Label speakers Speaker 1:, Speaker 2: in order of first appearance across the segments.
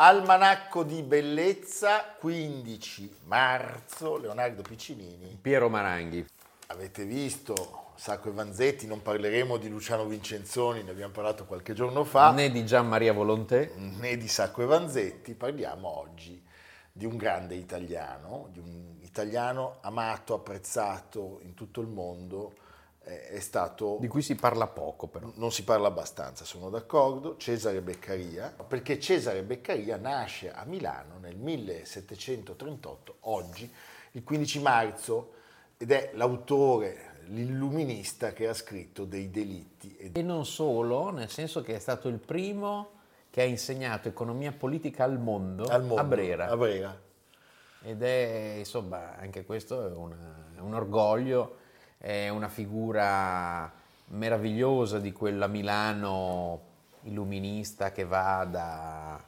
Speaker 1: Almanacco di bellezza, 15 marzo, Leonardo Piccinini.
Speaker 2: Piero Maranghi.
Speaker 1: Avete visto Sacco e Vanzetti, non parleremo di Luciano Vincenzoni, ne abbiamo parlato qualche giorno fa.
Speaker 2: Né di Gian Maria Volontè.
Speaker 1: Né di Sacco e Vanzetti, parliamo oggi di un grande italiano, di un italiano amato, apprezzato in tutto il mondo, è stato...
Speaker 2: Di cui si parla poco però.
Speaker 1: Non si parla abbastanza, sono d'accordo, Cesare Beccaria, perché Cesare Beccaria nasce a Milano nel 1738, oggi, il 15 marzo, ed è l'autore, l'illuminista che ha scritto dei delitti.
Speaker 2: E non solo, nel senso che è stato il primo che ha insegnato economia politica al mondo,
Speaker 1: al mondo
Speaker 2: a Brera.
Speaker 1: A Brera.
Speaker 2: Ed è, insomma, anche questo è, una, è un orgoglio è una figura meravigliosa di quella Milano illuminista che va da,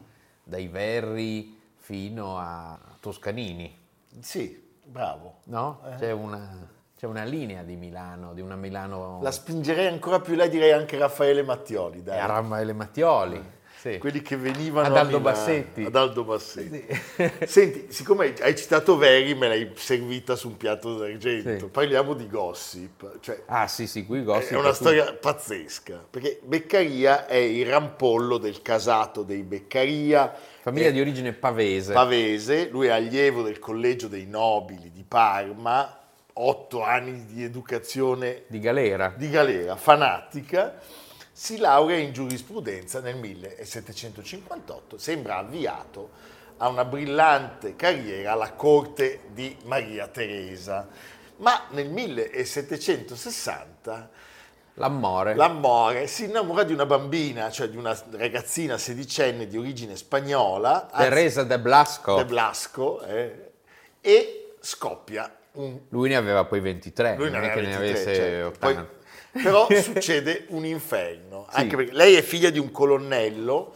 Speaker 2: dai Verri fino a Toscanini.
Speaker 1: Sì, bravo.
Speaker 2: No? Eh. C'è, una, c'è, una, linea di Milano, di una Milano...
Speaker 1: La spingerei ancora più, lei direi anche Raffaele Mattioli. Dai.
Speaker 2: Raffaele Mattioli.
Speaker 1: Sì. quelli che venivano
Speaker 2: ad Aldo Bassetti.
Speaker 1: Ad Aldo Bassetti. Sì. Senti, siccome hai citato Veri, me l'hai servita su un piatto d'argento. Sì. Parliamo di gossip. Cioè,
Speaker 2: ah sì, sì, qui gossip.
Speaker 1: È una storia qui. pazzesca, perché Beccaria è il rampollo del casato dei Beccaria.
Speaker 2: Famiglia di origine pavese.
Speaker 1: Pavese, lui è allievo del Collegio dei Nobili di Parma, otto anni di educazione...
Speaker 2: Di galera.
Speaker 1: Di galera, fanatica si laurea in giurisprudenza nel 1758, sembra avviato a una brillante carriera alla corte di Maria Teresa, ma nel 1760
Speaker 2: L'amore.
Speaker 1: L'amore si innamora di una bambina, cioè di una ragazzina sedicenne di origine spagnola.
Speaker 2: Teresa de Blasco.
Speaker 1: De Blasco, eh, e scoppia. Un...
Speaker 2: Lui ne aveva poi 23, Lui non è che 23, ne avesse certo. 80. Poi,
Speaker 1: però succede un inferno, sì. anche perché lei è figlia di un colonnello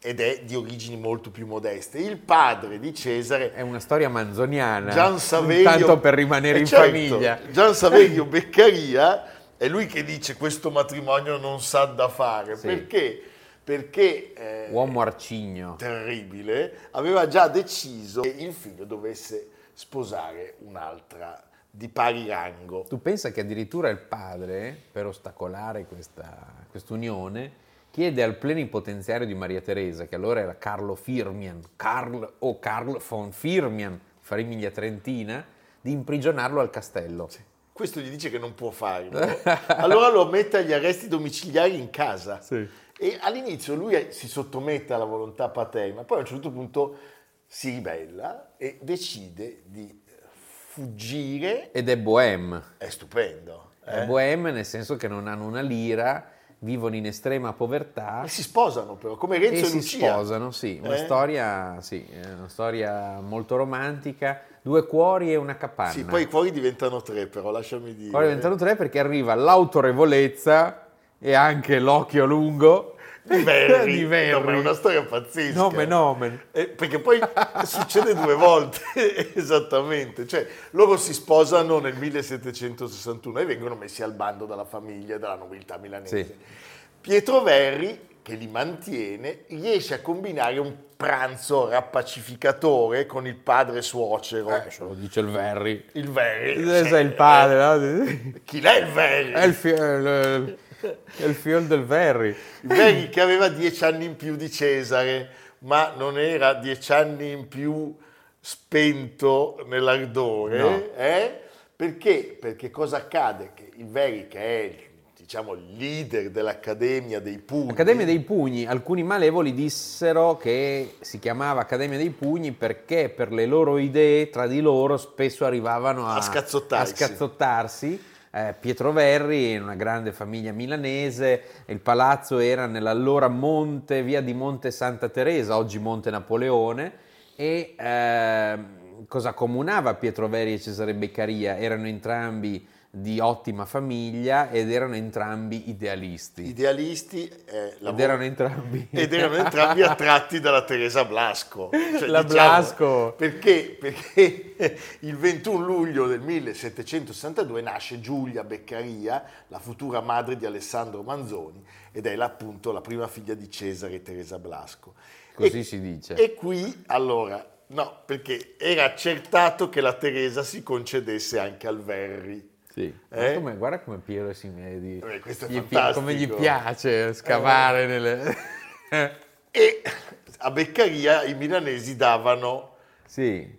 Speaker 1: ed è di origini molto più modeste. Il padre di Cesare
Speaker 2: è una storia manzoniana,
Speaker 1: Gian Saverio,
Speaker 2: tanto per rimanere in
Speaker 1: certo,
Speaker 2: famiglia.
Speaker 1: Gian Saverio Beccaria è lui che dice questo matrimonio non sa da fare, sì. perché? Perché
Speaker 2: eh, uomo arcigno
Speaker 1: terribile aveva già deciso che il figlio dovesse sposare un'altra di pari rango.
Speaker 2: Tu pensa che addirittura il padre, per ostacolare questa unione, chiede al plenipotenziario di Maria Teresa, che allora era Carlo Firmian, Carl o Carl von Firmian, famiglia trentina, di imprigionarlo al castello. Sì.
Speaker 1: Questo gli dice che non può farlo. allora lo mette agli arresti domiciliari in casa. Sì. E all'inizio lui si sottomette alla volontà paterna, poi a un certo punto si ribella e decide di fuggire.
Speaker 2: Ed è bohème.
Speaker 1: È stupendo.
Speaker 2: Eh? È bohème nel senso che non hanno una lira, vivono in estrema povertà.
Speaker 1: E si sposano però, come Renzo e,
Speaker 2: e
Speaker 1: Lucia.
Speaker 2: si sposano, sì. Una, eh? storia, sì, una storia molto romantica. Due cuori e una capanna.
Speaker 1: Sì, poi i cuori diventano tre però, lasciami dire. I
Speaker 2: cuori diventano tre perché arriva l'autorevolezza e anche l'occhio lungo
Speaker 1: Verri.
Speaker 2: Di Verri.
Speaker 1: No, ma è una storia pazzesca.
Speaker 2: Nomen omen.
Speaker 1: Eh, perché poi succede due volte, esattamente. Cioè, loro si sposano nel 1761 e vengono messi al bando dalla famiglia, dalla nobiltà milanese.
Speaker 2: Sì.
Speaker 1: Pietro Verri, che li mantiene, riesce a combinare un pranzo rappacificatore con il padre suocero.
Speaker 2: Eh, ce lo dice il Verri.
Speaker 1: Il Verri. Sì,
Speaker 2: è il padre, no?
Speaker 1: eh, Chi è il Verri?
Speaker 2: È il, fi- è il- è il fiol del Verri.
Speaker 1: Verri che aveva dieci anni in più di Cesare, ma non era dieci anni in più spento nell'ardore.
Speaker 2: No.
Speaker 1: eh? Perché? Perché cosa accade? Che il Verri, che è diciamo, il leader dell'Accademia dei Pugni,
Speaker 2: Accademia dei Pugni, alcuni malevoli dissero che si chiamava Accademia dei Pugni perché per le loro idee tra di loro spesso arrivavano a,
Speaker 1: A scazzottarsi.
Speaker 2: a scazzottarsi. Eh, Pietro Verri, una grande famiglia milanese, il palazzo era nell'allora Monte, via di Monte Santa Teresa, oggi Monte Napoleone, e ehm, cosa comunava Pietro Verri e Cesare Beccaria? Erano entrambi di ottima famiglia ed erano entrambi idealisti.
Speaker 1: idealisti eh,
Speaker 2: Ed erano entrambi.
Speaker 1: ed erano entrambi attratti dalla Teresa Blasco. Cioè,
Speaker 2: La
Speaker 1: diciamo,
Speaker 2: Blasco.
Speaker 1: Perché? Perché il 21 luglio del 1762 nasce Giulia Beccaria, la futura madre di Alessandro Manzoni, ed è la- appunto la prima figlia di Cesare e Teresa Blasco.
Speaker 2: Così
Speaker 1: E-
Speaker 2: si dice.
Speaker 1: E qui, allora, no, perché era accertato che la Teresa si concedesse anche al Verri.
Speaker 2: Sì.
Speaker 1: Eh?
Speaker 2: Come- guarda come Piero si medi.
Speaker 1: Eh, è
Speaker 2: Gli pi- come gli piace scavare nelle...
Speaker 1: E a Beccaria i milanesi davano
Speaker 2: sì.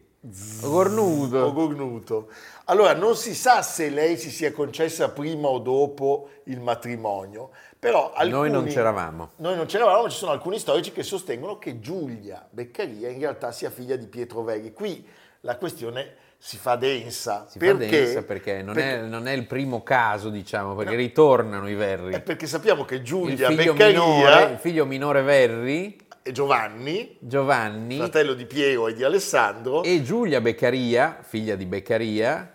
Speaker 2: Cornuto.
Speaker 1: Ogornuto. Allora, non si sa se lei si sia concessa prima o dopo il matrimonio, però alcuni,
Speaker 2: Noi non c'eravamo.
Speaker 1: Noi non c'eravamo, ci sono alcuni storici che sostengono che Giulia Beccaria in realtà sia figlia di Pietro Verri. Qui la questione si fa densa.
Speaker 2: Si
Speaker 1: perché?
Speaker 2: fa densa perché non,
Speaker 1: Perché-
Speaker 2: È, non è il primo caso, diciamo, perché ritornano i Verri.
Speaker 1: è perché sappiamo che
Speaker 2: Il
Speaker 1: Giulia
Speaker 2: figlio,
Speaker 1: Beccaria
Speaker 2: minore, il figlio minore Verri,
Speaker 1: e Giovanni,
Speaker 2: Giovanni,
Speaker 1: fratello di Piero e di Alessandro,
Speaker 2: e Giulia Beccaria, figlia di Beccaria,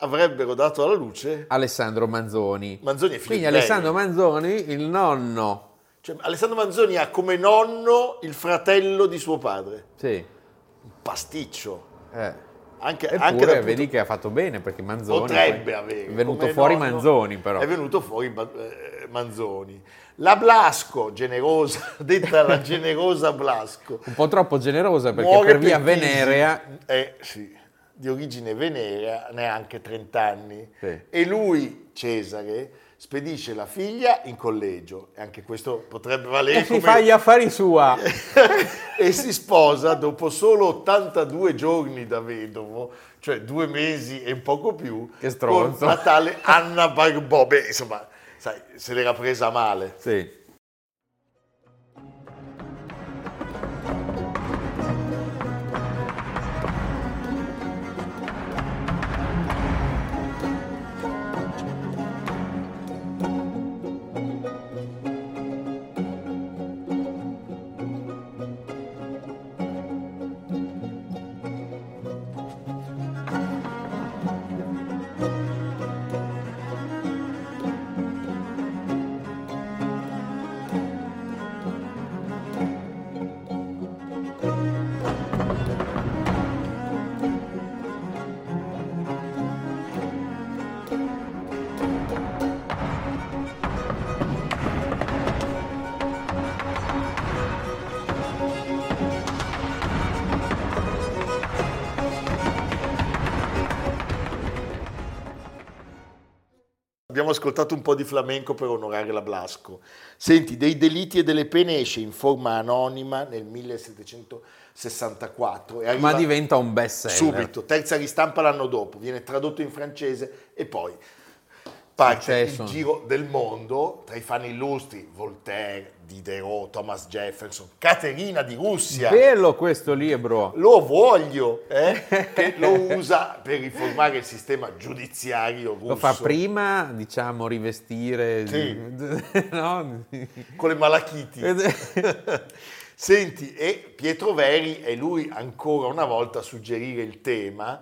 Speaker 1: avrebbero dato alla luce
Speaker 2: Alessandro Manzoni.
Speaker 1: Manzoni è figlio
Speaker 2: Quindi
Speaker 1: di
Speaker 2: Alessandro. Manzoni, il nonno,
Speaker 1: Cioè, Alessandro Manzoni ha come nonno il fratello di suo padre.
Speaker 2: sì.
Speaker 1: Pasticcio.
Speaker 2: Eh.
Speaker 1: Anche,
Speaker 2: Eppure
Speaker 1: anche punto-
Speaker 2: vedi che ha fatto bene perché Manzoni
Speaker 1: potrebbe avere.
Speaker 2: è venuto fuori
Speaker 1: nonno,
Speaker 2: Manzoni però.
Speaker 1: È venuto fuori eh, Manzoni. La Blasco, generosa, detta la generosa Blasco,
Speaker 2: Un po' troppo generosa perché
Speaker 1: muore
Speaker 2: per via
Speaker 1: crisi-
Speaker 2: venerea
Speaker 1: eh, sì, di origine venerea, neanche 30 anni.
Speaker 2: Sì.
Speaker 1: E lui, Cesare, spedisce la figlia in collegio. E anche questo potrebbe valere
Speaker 2: e si
Speaker 1: come...
Speaker 2: fa gli affari sua.
Speaker 1: e si sposa dopo solo 82 giorni da vedovo, cioè due mesi e un poco più,
Speaker 2: Che stronzo.
Speaker 1: con la tale Anna Barbò. Beh, insomma, sai, se l'era presa male.
Speaker 2: Sì.
Speaker 1: Abbiamo ascoltato un po' di flamenco per onorare la Blasco. Senti, dei delitti e delle pene esce in forma anonima nel 1764 e arriva
Speaker 2: Ma diventa un best seller.
Speaker 1: subito, terza ristampa l'anno dopo, viene tradotto in francese e poi parte il giro del mondo tra i fan illustri Voltaire, Diderot, Thomas Jefferson, Caterina di Russia.
Speaker 2: Bello questo libro.
Speaker 1: Lo voglio, eh, che lo usa per riformare il sistema giudiziario russo.
Speaker 2: Lo fa prima, diciamo, rivestire
Speaker 1: Sì.
Speaker 2: no?
Speaker 1: con le malachiti. Senti, e Pietro Veri è lui ancora una volta a suggerire il tema,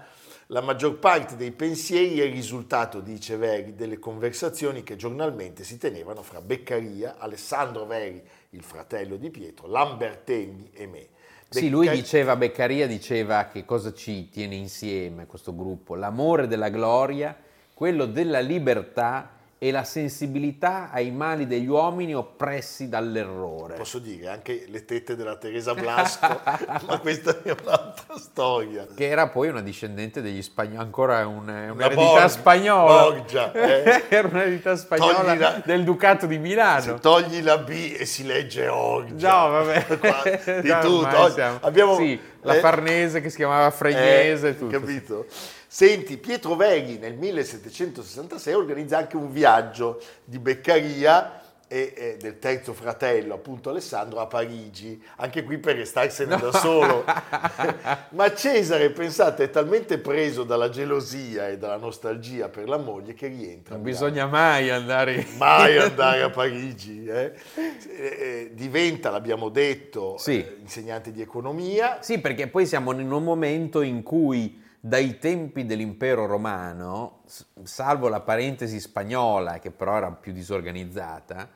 Speaker 1: La maggior parte dei pensieri è il risultato, dice Veri, delle conversazioni che giornalmente si tenevano fra Beccaria, Alessandro Veri, il fratello di Pietro, Lambertenghi e me.
Speaker 2: Sì, lui diceva, Beccaria diceva che cosa ci tiene insieme questo gruppo, l'amore della gloria, quello della libertà e la sensibilità ai mali degli uomini oppressi dall'errore.
Speaker 1: Posso dire anche le tette della Teresa Blasco, ma questa è un'altra storia.
Speaker 2: Che era poi una discendente degli spagnoli, ancora un, un'eredità Borg, spagnola. Borgia, eh? era un'eredità spagnola la, del Ducato di Milano. Se
Speaker 1: togli la B e si legge Orgia.
Speaker 2: No, vabbè.
Speaker 1: Qua, di no, tutto.
Speaker 2: Abbiamo, sì, la eh, Farnese che si chiamava Fregnese. Eh, tutto.
Speaker 1: Capito? Senti, Pietro Veghi nel 1766 organizza anche un viaggio di Beccaria e, e, del terzo fratello, appunto Alessandro, a Parigi, anche qui per restarsene no. da solo. Ma Cesare, pensate, è talmente preso dalla gelosia e dalla nostalgia per la moglie che rientra.
Speaker 2: Non bisogna mai andare,
Speaker 1: mai andare a Parigi. Eh? Eh, diventa, l'abbiamo detto, sì. eh, insegnante di economia.
Speaker 2: Sì, perché poi siamo in un momento in cui dai tempi dell'impero romano, salvo la parentesi spagnola che però era più disorganizzata,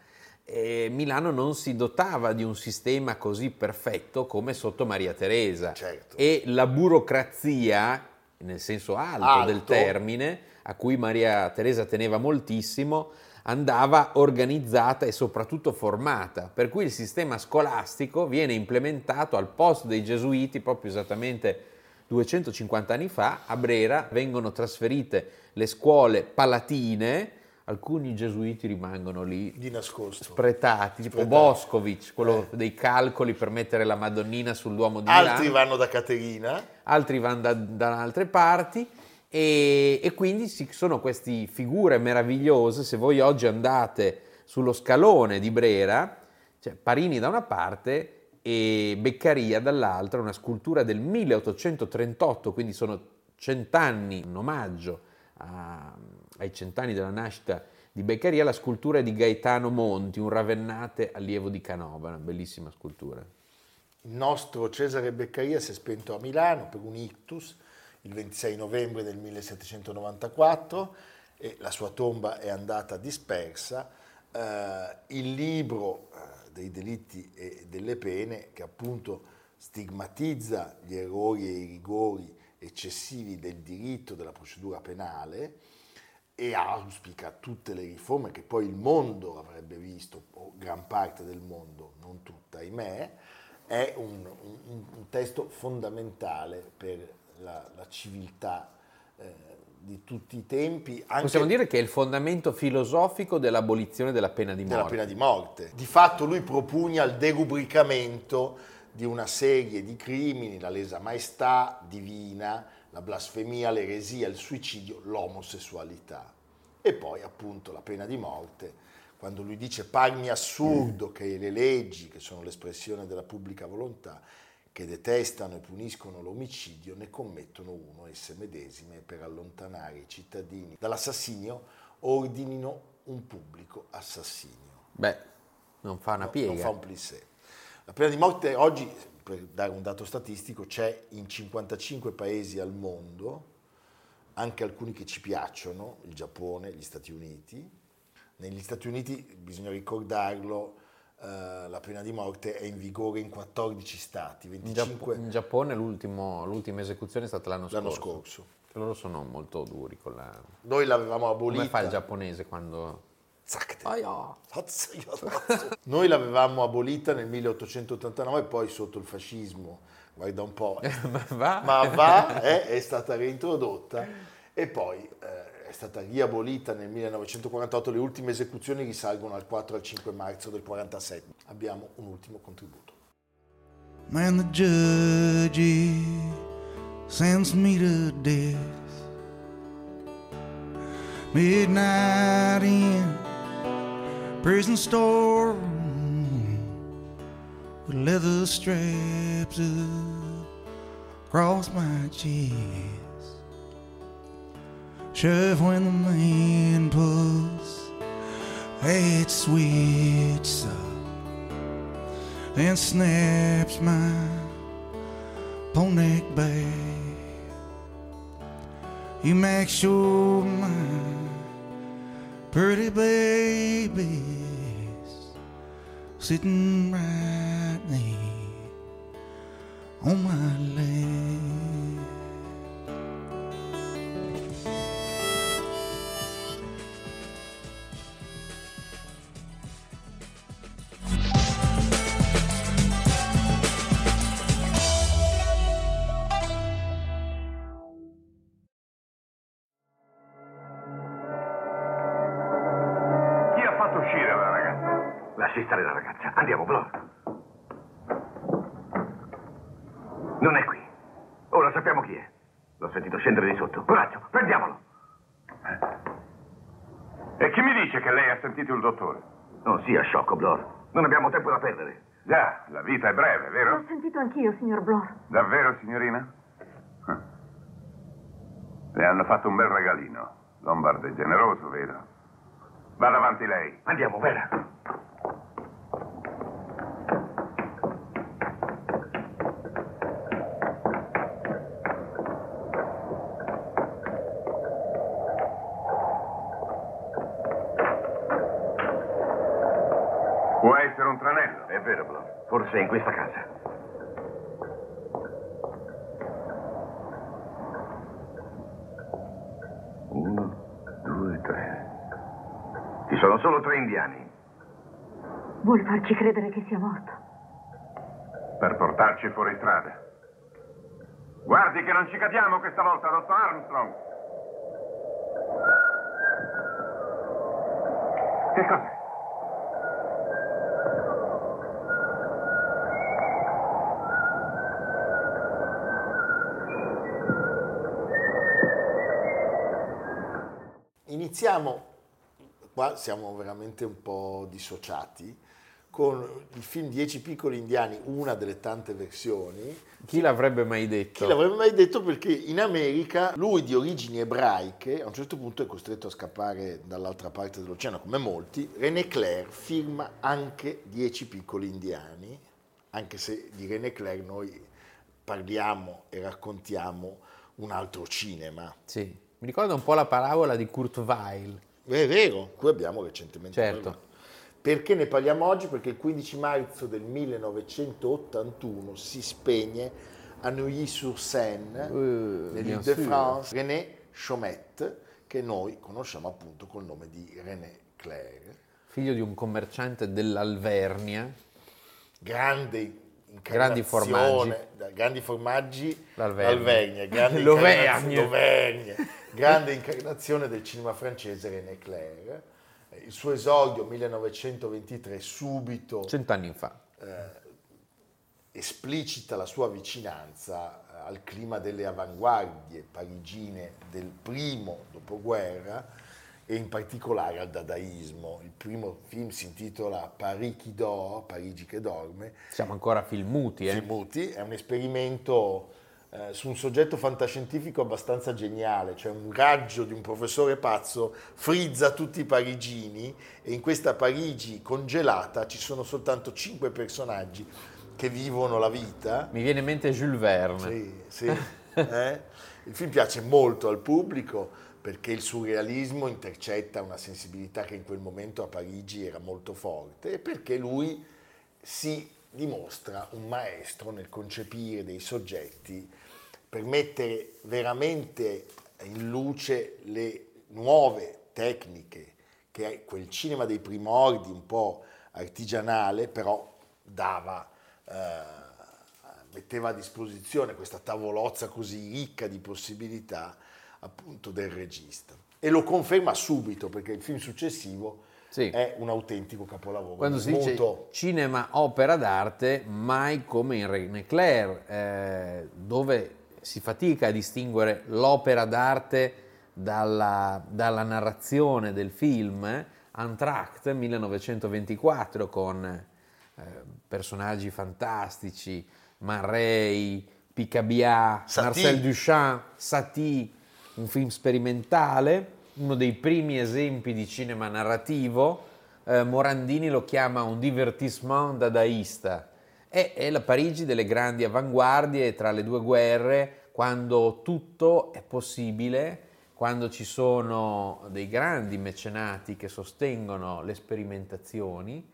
Speaker 2: eh, Milano non si dotava di un sistema così perfetto come sotto Maria Teresa.
Speaker 1: Certo.
Speaker 2: e la burocrazia, nel senso alto, alto. del termine, a cui Maria Teresa teneva moltissimo, andava organizzata e soprattutto formata, per cui il sistema scolastico viene implementato al posto dei gesuiti proprio esattamente 250 anni fa a Brera vengono trasferite le scuole palatine, alcuni gesuiti rimangono lì
Speaker 1: di nascosto,
Speaker 2: spretati, tipo Boscovic, quello eh. dei calcoli per mettere la Madonnina sul Duomo di Milano.
Speaker 1: Altri vanno da Caterina.
Speaker 2: Altri vanno da, da altre parti. E, e, quindi ci sono queste figure meravigliose. Se voi oggi andate sullo scalone di Brera, c'è Parini da una parte e Beccaria dall'altra, una scultura del 1838, quindi sono cent'anni, un omaggio a, ai cent'anni della nascita di Beccaria, la scultura di Gaetano Monti, un ravennate allievo di Canova, una bellissima scultura.
Speaker 1: Il nostro Cesare Beccaria si è spento a Milano per un ictus il 26 novembre del 1794 e la sua tomba è andata dispersa. Uh, il libro dei delitti e delle pene che appunto stigmatizza gli errori e i rigori eccessivi del diritto della procedura penale e auspica tutte le riforme che poi il mondo avrebbe visto, o gran parte del mondo, non tutta, ahimè, è un, un, un testo fondamentale per la, la civiltà eh, di tutti i tempi.
Speaker 2: Anche Possiamo dire che è il fondamento filosofico dell'abolizione della pena di morte.
Speaker 1: Della pena di morte. Di fatto lui propugna il derubricamento di una serie di crimini, la lesa maestà divina, la blasfemia, l'eresia, il suicidio, l'omosessualità. E poi appunto la pena di morte, quando lui dice parmi assurdo mm. che le leggi, che sono l'espressione della pubblica volontà, che detestano e puniscono l'omicidio ne commettono uno esse medesime per allontanare i cittadini dall'assassinio ordinino un pubblico assassinio.
Speaker 2: Beh, non fa una piega.
Speaker 1: No, non fa un plissé. La pena di morte oggi, per dare un dato statistico, c'è in 55 paesi al mondo, anche alcuni che ci piacciono, il Giappone, gli Stati Uniti. Negli Stati Uniti, bisogna ricordarlo, Uh, la pena di morte è in vigore in 14 stati.
Speaker 2: 25... In, Giappone l'ultima esecuzione è stata l'anno,
Speaker 1: l'anno scorso. scorso.
Speaker 2: Loro sono molto duri con la...
Speaker 1: Noi l'avevamo abolita.
Speaker 2: Come fa il giapponese quando...
Speaker 1: Noi l'avevamo abolita nel 1889 poi sotto il fascismo, guarda un po',
Speaker 2: ma va,
Speaker 1: ma va eh, è stata reintrodotta e poi eh, è stata riabolita nel 1948, le ultime esecuzioni risalgono al 4 al 5 marzo del 47. Abbiamo un ultimo contributo. Man, the judge sends me to death. Midnight in prison store with leather straps across my chest. When the man pulls that switch up and snaps my pony back.
Speaker 3: He makes sure my pretty babies sitting right there on my lap.
Speaker 4: Andiamo, Blor. Non è qui. Ora sappiamo chi è. L'ho sentito scendere di sotto. Coraggio, prendiamolo.
Speaker 5: E chi mi dice che lei ha sentito il dottore?
Speaker 4: Non sia sciocco, Blor. Non abbiamo tempo da perdere.
Speaker 5: Già, la vita è breve,
Speaker 6: L'ho
Speaker 5: vero?
Speaker 6: sentito anch'io, signor Blor.
Speaker 5: Davvero, signorina? Le hanno fatto un bel regalino. Lombard è generoso, vedo. Vada avanti lei.
Speaker 4: Andiamo, Vera. È in questa casa. Uno, due, tre. Ci sono solo tre indiani.
Speaker 6: Vuole farci credere che sia morto.
Speaker 5: Per portarci fuori strada. Guardi che non ci cadiamo questa volta, dottor Armstrong. Che cos'è?
Speaker 1: Iniziamo, qua siamo veramente un po' dissociati, con il film Dieci piccoli indiani, una delle tante versioni.
Speaker 2: Chi l'avrebbe mai detto?
Speaker 1: Chi l'avrebbe mai detto perché in America lui di origini ebraiche a un certo punto è costretto a scappare dall'altra parte dell'oceano come molti. René Clair firma anche Dieci piccoli indiani, anche se di René Clair noi parliamo e raccontiamo un altro cinema.
Speaker 2: Sì, mi ricorda un po' la parabola di Kurt Weill.
Speaker 1: È vero, qui abbiamo recentemente
Speaker 2: Certo.
Speaker 1: parlato. Perché ne parliamo oggi? Perché il 15 marzo del 1981 si spegne a Neuilly-sur-Seine,
Speaker 2: Uh,
Speaker 1: nell'Île
Speaker 2: bien
Speaker 1: de
Speaker 2: sûr.
Speaker 1: France, René Chaumet, che noi conosciamo appunto col nome di René Clair.
Speaker 2: Figlio di un commerciante dell'Alvernia.
Speaker 1: Grande
Speaker 2: Grandi formaggi.
Speaker 1: grandi formaggi,
Speaker 2: L'Alvernia.
Speaker 1: l'Alvernia, grande
Speaker 2: L'Auvergne.
Speaker 1: Grande incarnazione del cinema francese René Clair. Eh, Il suo esordio 1923 subito
Speaker 2: Cent'anni fa.
Speaker 1: esplicita la sua vicinanza eh, al clima delle avanguardie parigine del primo dopoguerra e in particolare al dadaismo. Il primo film si intitola Paris qui dort, Parigi che dorme,
Speaker 2: Siamo ancora filmuti, eh?
Speaker 1: Filmuti, è un esperimento eh, su un soggetto fantascientifico abbastanza geniale, cioè un raggio di un professore pazzo frizza tutti i parigini e in questa Parigi congelata ci sono soltanto cinque personaggi che vivono la vita.
Speaker 2: Mi viene in mente Jules Verne.
Speaker 1: Sì, sì. eh? Il film piace molto al pubblico perché il surrealismo intercetta una sensibilità che in quel momento a Parigi era molto forte e perché lui si dimostra un maestro nel concepire dei soggetti per mettere veramente in luce le nuove tecniche che è quel cinema dei primordi un po' artigianale però dava eh, metteva a disposizione questa tavolozza così ricca di possibilità appunto del regista e lo conferma subito perché il film successivo
Speaker 2: Sì.
Speaker 1: è un autentico capolavoro
Speaker 2: Quando si dice
Speaker 1: Muto.
Speaker 2: cinema opera d'arte, mai come in René Clair, eh, dove si fatica a distinguere l'opera d'arte dalla, dalla narrazione del film, eh, Entr'acte 1924 con eh, personaggi fantastici, Man Ray, Picabia. Marcel Duchamp, Satie, un film sperimentale, uno dei primi esempi di cinema narrativo. Eh, Morandini lo chiama un divertissement dadaista. È, è la Parigi delle grandi avanguardie tra le due guerre, quando tutto è possibile quando ci sono dei grandi mecenati che sostengono le sperimentazioni,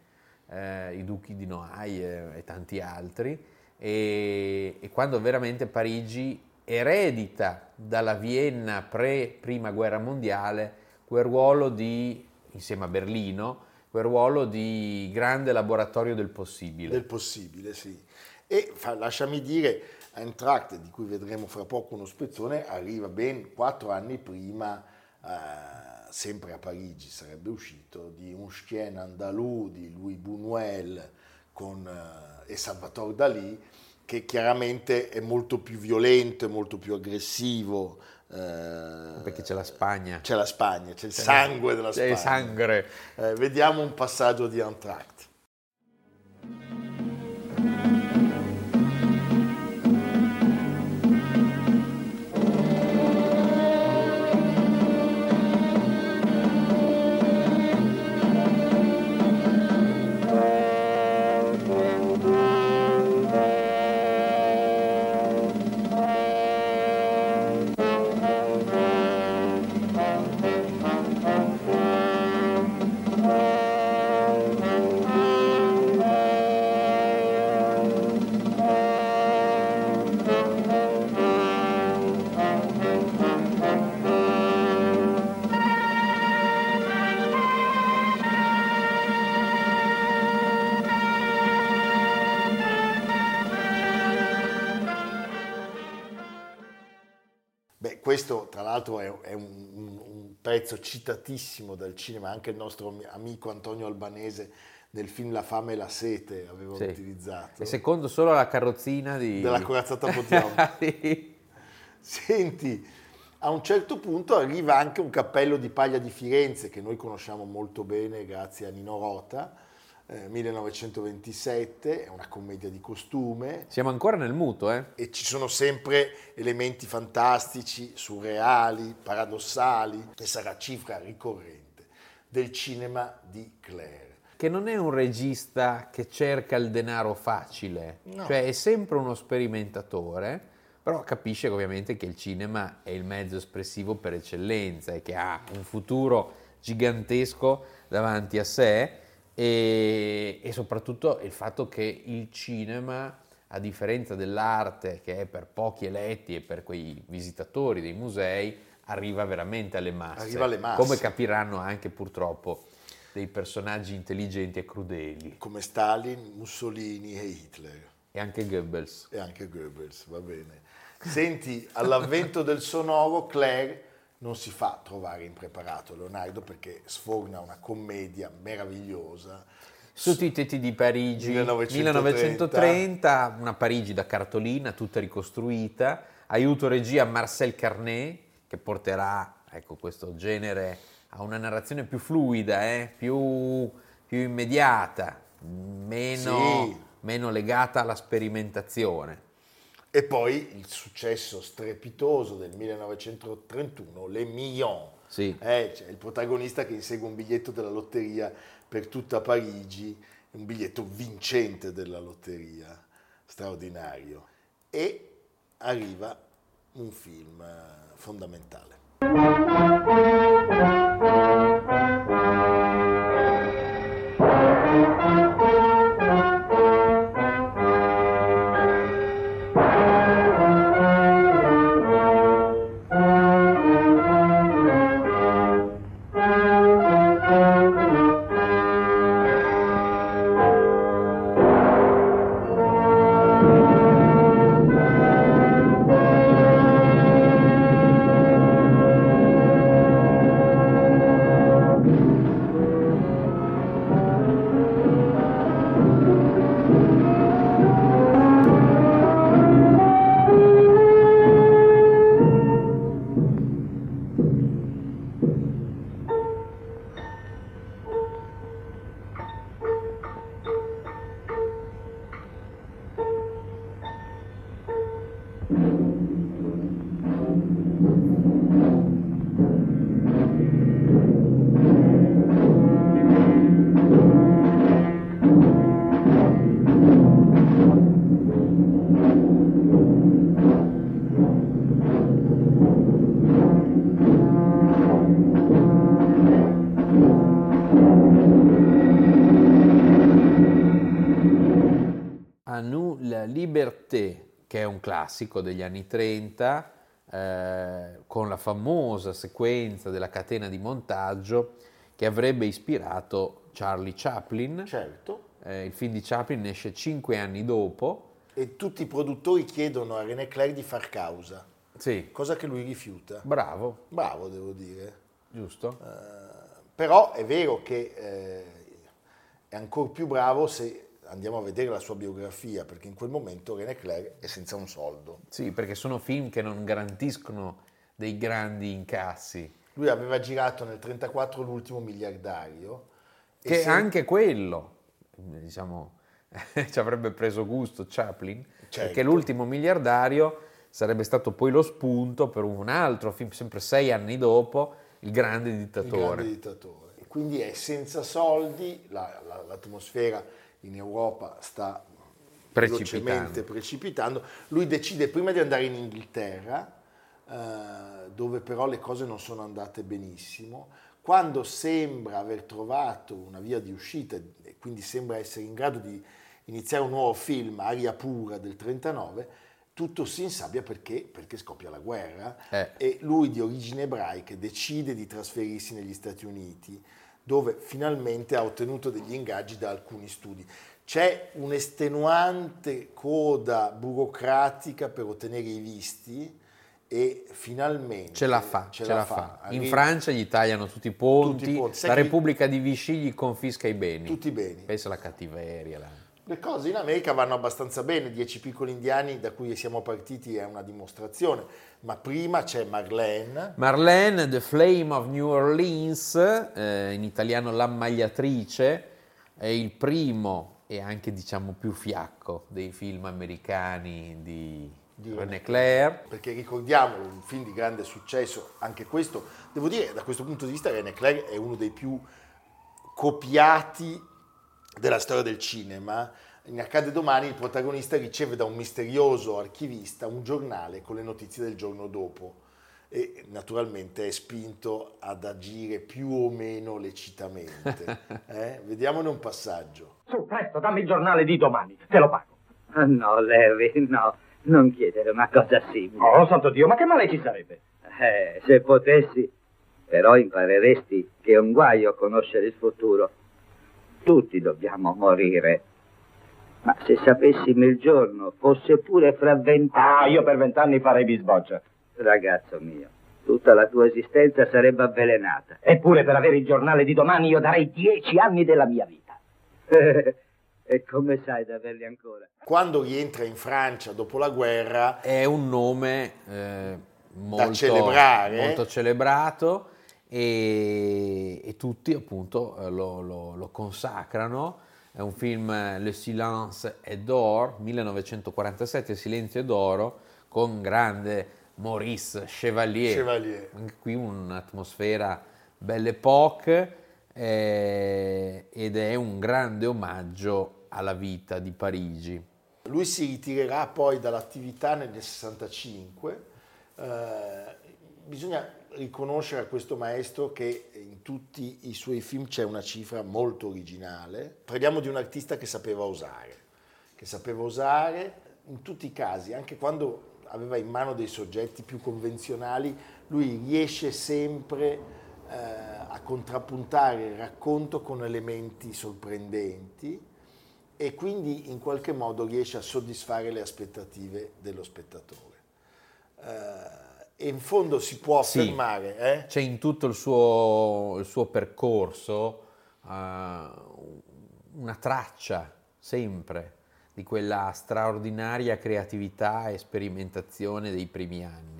Speaker 2: eh, i duchi di Noailles e, tanti altri, e, e quando veramente Parigi eredita dalla Vienna pre-prima guerra mondiale quel ruolo di, insieme a Berlino, quel ruolo di grande laboratorio del possibile.
Speaker 1: Del possibile, sì. E fa- lasciami dire, Eintracht, di cui vedremo fra poco uno spezzone, arriva ben quattro anni prima, eh, sempre a Parigi sarebbe uscito, di Un chien andalou di Louis Buñuel con, eh, e Salvatore Dalì, che chiaramente è molto più violento, è molto più aggressivo. Eh,
Speaker 2: Perché c'è la Spagna.
Speaker 1: c'è la Spagna, c'è il sangue della
Speaker 2: C'è
Speaker 1: Spagna.
Speaker 2: il sangre.
Speaker 1: Eh, vediamo un passaggio di Antract. Questo tra l'altro è, è un, un- un pezzo citatissimo dal cinema, anche il nostro ami- amico Antonio Albanese nel film La fame e la sete aveva
Speaker 2: Sì.
Speaker 1: utilizzato.
Speaker 2: E secondo solo la carrozzina di...
Speaker 1: Della corazzata Potiomkin.
Speaker 2: Sì.
Speaker 1: Senti, a un certo punto arriva anche un cappello di paglia di Firenze che noi conosciamo molto bene grazie a Nino Rota, eh, 1927, è una commedia di costume
Speaker 2: Siamo ancora nel muto, eh?
Speaker 1: e ci sono sempre elementi fantastici, surreali, paradossali, che sarà cifra ricorrente del cinema di Claire.
Speaker 2: Che non è un regista che cerca il denaro facile,
Speaker 1: No.
Speaker 2: cioè è sempre uno sperimentatore, però capisce ovviamente che il cinema è il mezzo espressivo per eccellenza e che ha un futuro gigantesco davanti a sé e, e soprattutto il fatto che il cinema, a differenza dell'arte che è per pochi eletti e per quei visitatori dei musei, arriva veramente alle masse.
Speaker 1: Arriva alle masse.
Speaker 2: Come capiranno anche purtroppo dei personaggi intelligenti e crudeli.
Speaker 1: Come Stalin, Mussolini e Hitler.
Speaker 2: E anche Goebbels.
Speaker 1: e anche Goebbels, va bene. Senti, all'avvento del sonoro, Claire non si fa trovare impreparato Leonardo perché sforna una commedia meravigliosa.
Speaker 2: Sotto i tetti di Parigi,
Speaker 1: 1930.
Speaker 2: 1930, una Parigi da cartolina, tutta ricostruita, aiuto regia Marcel Carnet, che porterà ecco, questo genere a una narrazione più fluida, eh, più, più immediata, meno,
Speaker 1: Sì.
Speaker 2: meno legata alla sperimentazione.
Speaker 1: E poi il successo strepitoso del 1931, Le Millions.
Speaker 2: Sì.
Speaker 1: Eh, c'è il protagonista che insegue un biglietto della lotteria per tutta Parigi, un biglietto vincente della lotteria, straordinario. E arriva un film eh, fondamentale.
Speaker 2: Classico degli anni 30, eh, con la famosa sequenza della catena di montaggio che avrebbe ispirato Charlie Chaplin.
Speaker 1: Certo.
Speaker 2: Eh, il film di Chaplin esce cinque anni dopo.
Speaker 1: E tutti i produttori chiedono a René Clair di far causa,
Speaker 2: Sì,
Speaker 1: cosa che lui rifiuta.
Speaker 2: bravo,
Speaker 1: Bravo, devo dire.
Speaker 2: giusto?
Speaker 1: Però è vero che eh, è ancora più bravo se andiamo a vedere la sua biografia, perché in quel momento René Clair è senza un soldo.
Speaker 2: Sì, perché sono film che non garantiscono dei grandi incassi.
Speaker 1: Lui aveva girato nel 1934 l'ultimo miliardario. e
Speaker 2: Che
Speaker 1: se-
Speaker 2: anche quello, diciamo, ci avrebbe preso gusto Chaplin,
Speaker 1: Certo.
Speaker 2: perché l'ultimo miliardario sarebbe stato poi lo spunto per un altro film, sempre sei anni dopo, Il grande
Speaker 1: il
Speaker 2: dittatore.
Speaker 1: grande dittatore. Quindi è senza soldi, la- la- l'atmosfera in Europa sta
Speaker 2: Precipitando.
Speaker 1: velocemente precipitando. Lui decide prima di andare in Inghilterra, eh, dove però le cose non sono andate benissimo, quando sembra aver trovato una via di uscita e quindi sembra essere in grado di iniziare un nuovo film, Aria Pura del 39, tutto si insabbia perché, perché scoppia la guerra
Speaker 2: Eh.
Speaker 1: e lui di origini ebraiche decide di trasferirsi negli Stati Uniti dove finalmente ha ottenuto degli ingaggi da alcuni studi. C'è un'estenuante coda burocratica per ottenere i visti e finalmente
Speaker 2: Ce la fa, ce, la, fa. In
Speaker 1: Arriva-
Speaker 2: Francia gli tagliano tutti i ponti,
Speaker 1: Tutti i ponti.
Speaker 2: La Repubblica di Vichy gli confisca i beni.
Speaker 1: tutti bene.
Speaker 2: Pensa alla cattiveria. la-
Speaker 1: Le cose in America vanno abbastanza bene, Dieci piccoli indiani da cui siamo partiti è una dimostrazione, ma prima c'è Marlene,
Speaker 2: Marlene, The Flame of New Orleans, eh, in italiano L'ammagliatrice, è il primo e anche diciamo più fiacco dei film americani di,
Speaker 1: Di
Speaker 2: René Clair.
Speaker 1: perché ricordiamolo, un film di grande successo, anche questo, devo dire, da questo punto di vista René Clair è uno dei più copiati della storia del cinema. In Accade domani il protagonista riceve da un misterioso archivista un giornale con le notizie del giorno dopo e naturalmente è spinto ad agire più o meno lecitamente. eh? Vediamone un passaggio.
Speaker 4: Su, presto, dammi il giornale di domani, te lo pago.
Speaker 7: Ah, no, Larry, no, non chiedere una cosa simile.
Speaker 4: Oh, santo Dio, ma che male ci sarebbe?
Speaker 7: Eh, se potessi, però impareresti che è un guaio conoscere il futuro. Tutti dobbiamo morire. Ma se sapessimo il giorno, fosse pure fra vent'anni...
Speaker 4: Ah, io per vent'anni farei bisboccia.
Speaker 7: Ragazzo mio, tutta la tua esistenza sarebbe avvelenata.
Speaker 4: Eppure per avere il giornale di domani io darei dieci anni della mia vita.
Speaker 7: e come sai di averli ancora?
Speaker 1: Quando rientra in Francia dopo la guerra,
Speaker 2: È un nome eh, molto,
Speaker 1: celebrare.
Speaker 2: molto celebrato e, e tutti appunto eh, lo, lo- lo consacrano. È un film, eh, Le silence est d'or, 1947, Silenzio è d'oro, con grande Maurice Chevalier.
Speaker 1: Chevalier.
Speaker 2: Anche qui un'atmosfera belle époque eh, ed è un grande omaggio alla vita di Parigi.
Speaker 1: Lui si ritirerà poi dall'attività nel 65. Eh, bisogna riconoscere a questo maestro che in tutti i suoi film c'è una cifra molto originale. Parliamo di un artista che sapeva osare, che sapeva osare in tutti i casi, anche quando aveva in mano dei soggetti più convenzionali, lui riesce sempre eh, a contrappuntare il racconto con elementi sorprendenti e quindi in qualche modo riesce a soddisfare le aspettative dello spettatore. Eh, e in fondo si può
Speaker 2: Sì.
Speaker 1: affermare, eh?
Speaker 2: C'è in tutto il suo, il suo percorso eh, una traccia sempre di quella straordinaria creatività e sperimentazione dei primi anni.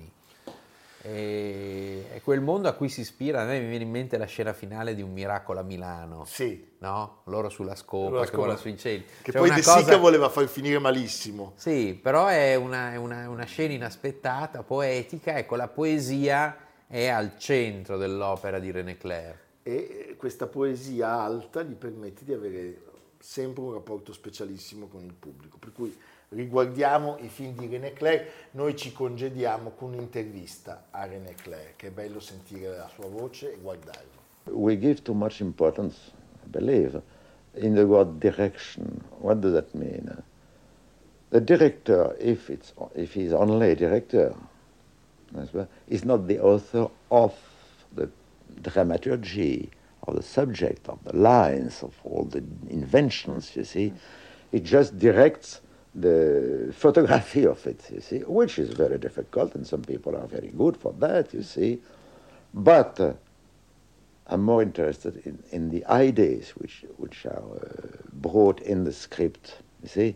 Speaker 2: E è quel mondo a cui si ispira, a me mi viene in mente la scena finale di Un miracolo a Milano,
Speaker 1: Sì.
Speaker 2: no? Loro sulla scopa
Speaker 1: Sulla
Speaker 2: che
Speaker 1: scopa.
Speaker 2: vola sui cieli.
Speaker 1: Che
Speaker 2: Cioè
Speaker 1: poi De Sica
Speaker 2: cosa-
Speaker 1: voleva far finire malissimo.
Speaker 2: Sì, però è una, è una- una scena inaspettata, poetica, ecco, la poesia è al centro dell'opera di René Clair.
Speaker 1: E questa poesia alta gli permette di avere sempre un rapporto specialissimo con il pubblico. Per cui riguardiamo i film di René Clair, noi ci congediamo con un'intervista a René Clair, che è bello sentire la sua voce e guardarlo.
Speaker 8: we give too much importance, I believe, in the word direction. What does that mean? the director, if, it's, if he's only a director, is not the author of the dramaturgy, of the subject, of the lines, of all the inventions, you see. He just directs the photography of it, you see, which is very difficult, and some people are very good for that, you see. But uh, I'm more interested in, in the ideas which, which are uh, brought in the script, you see.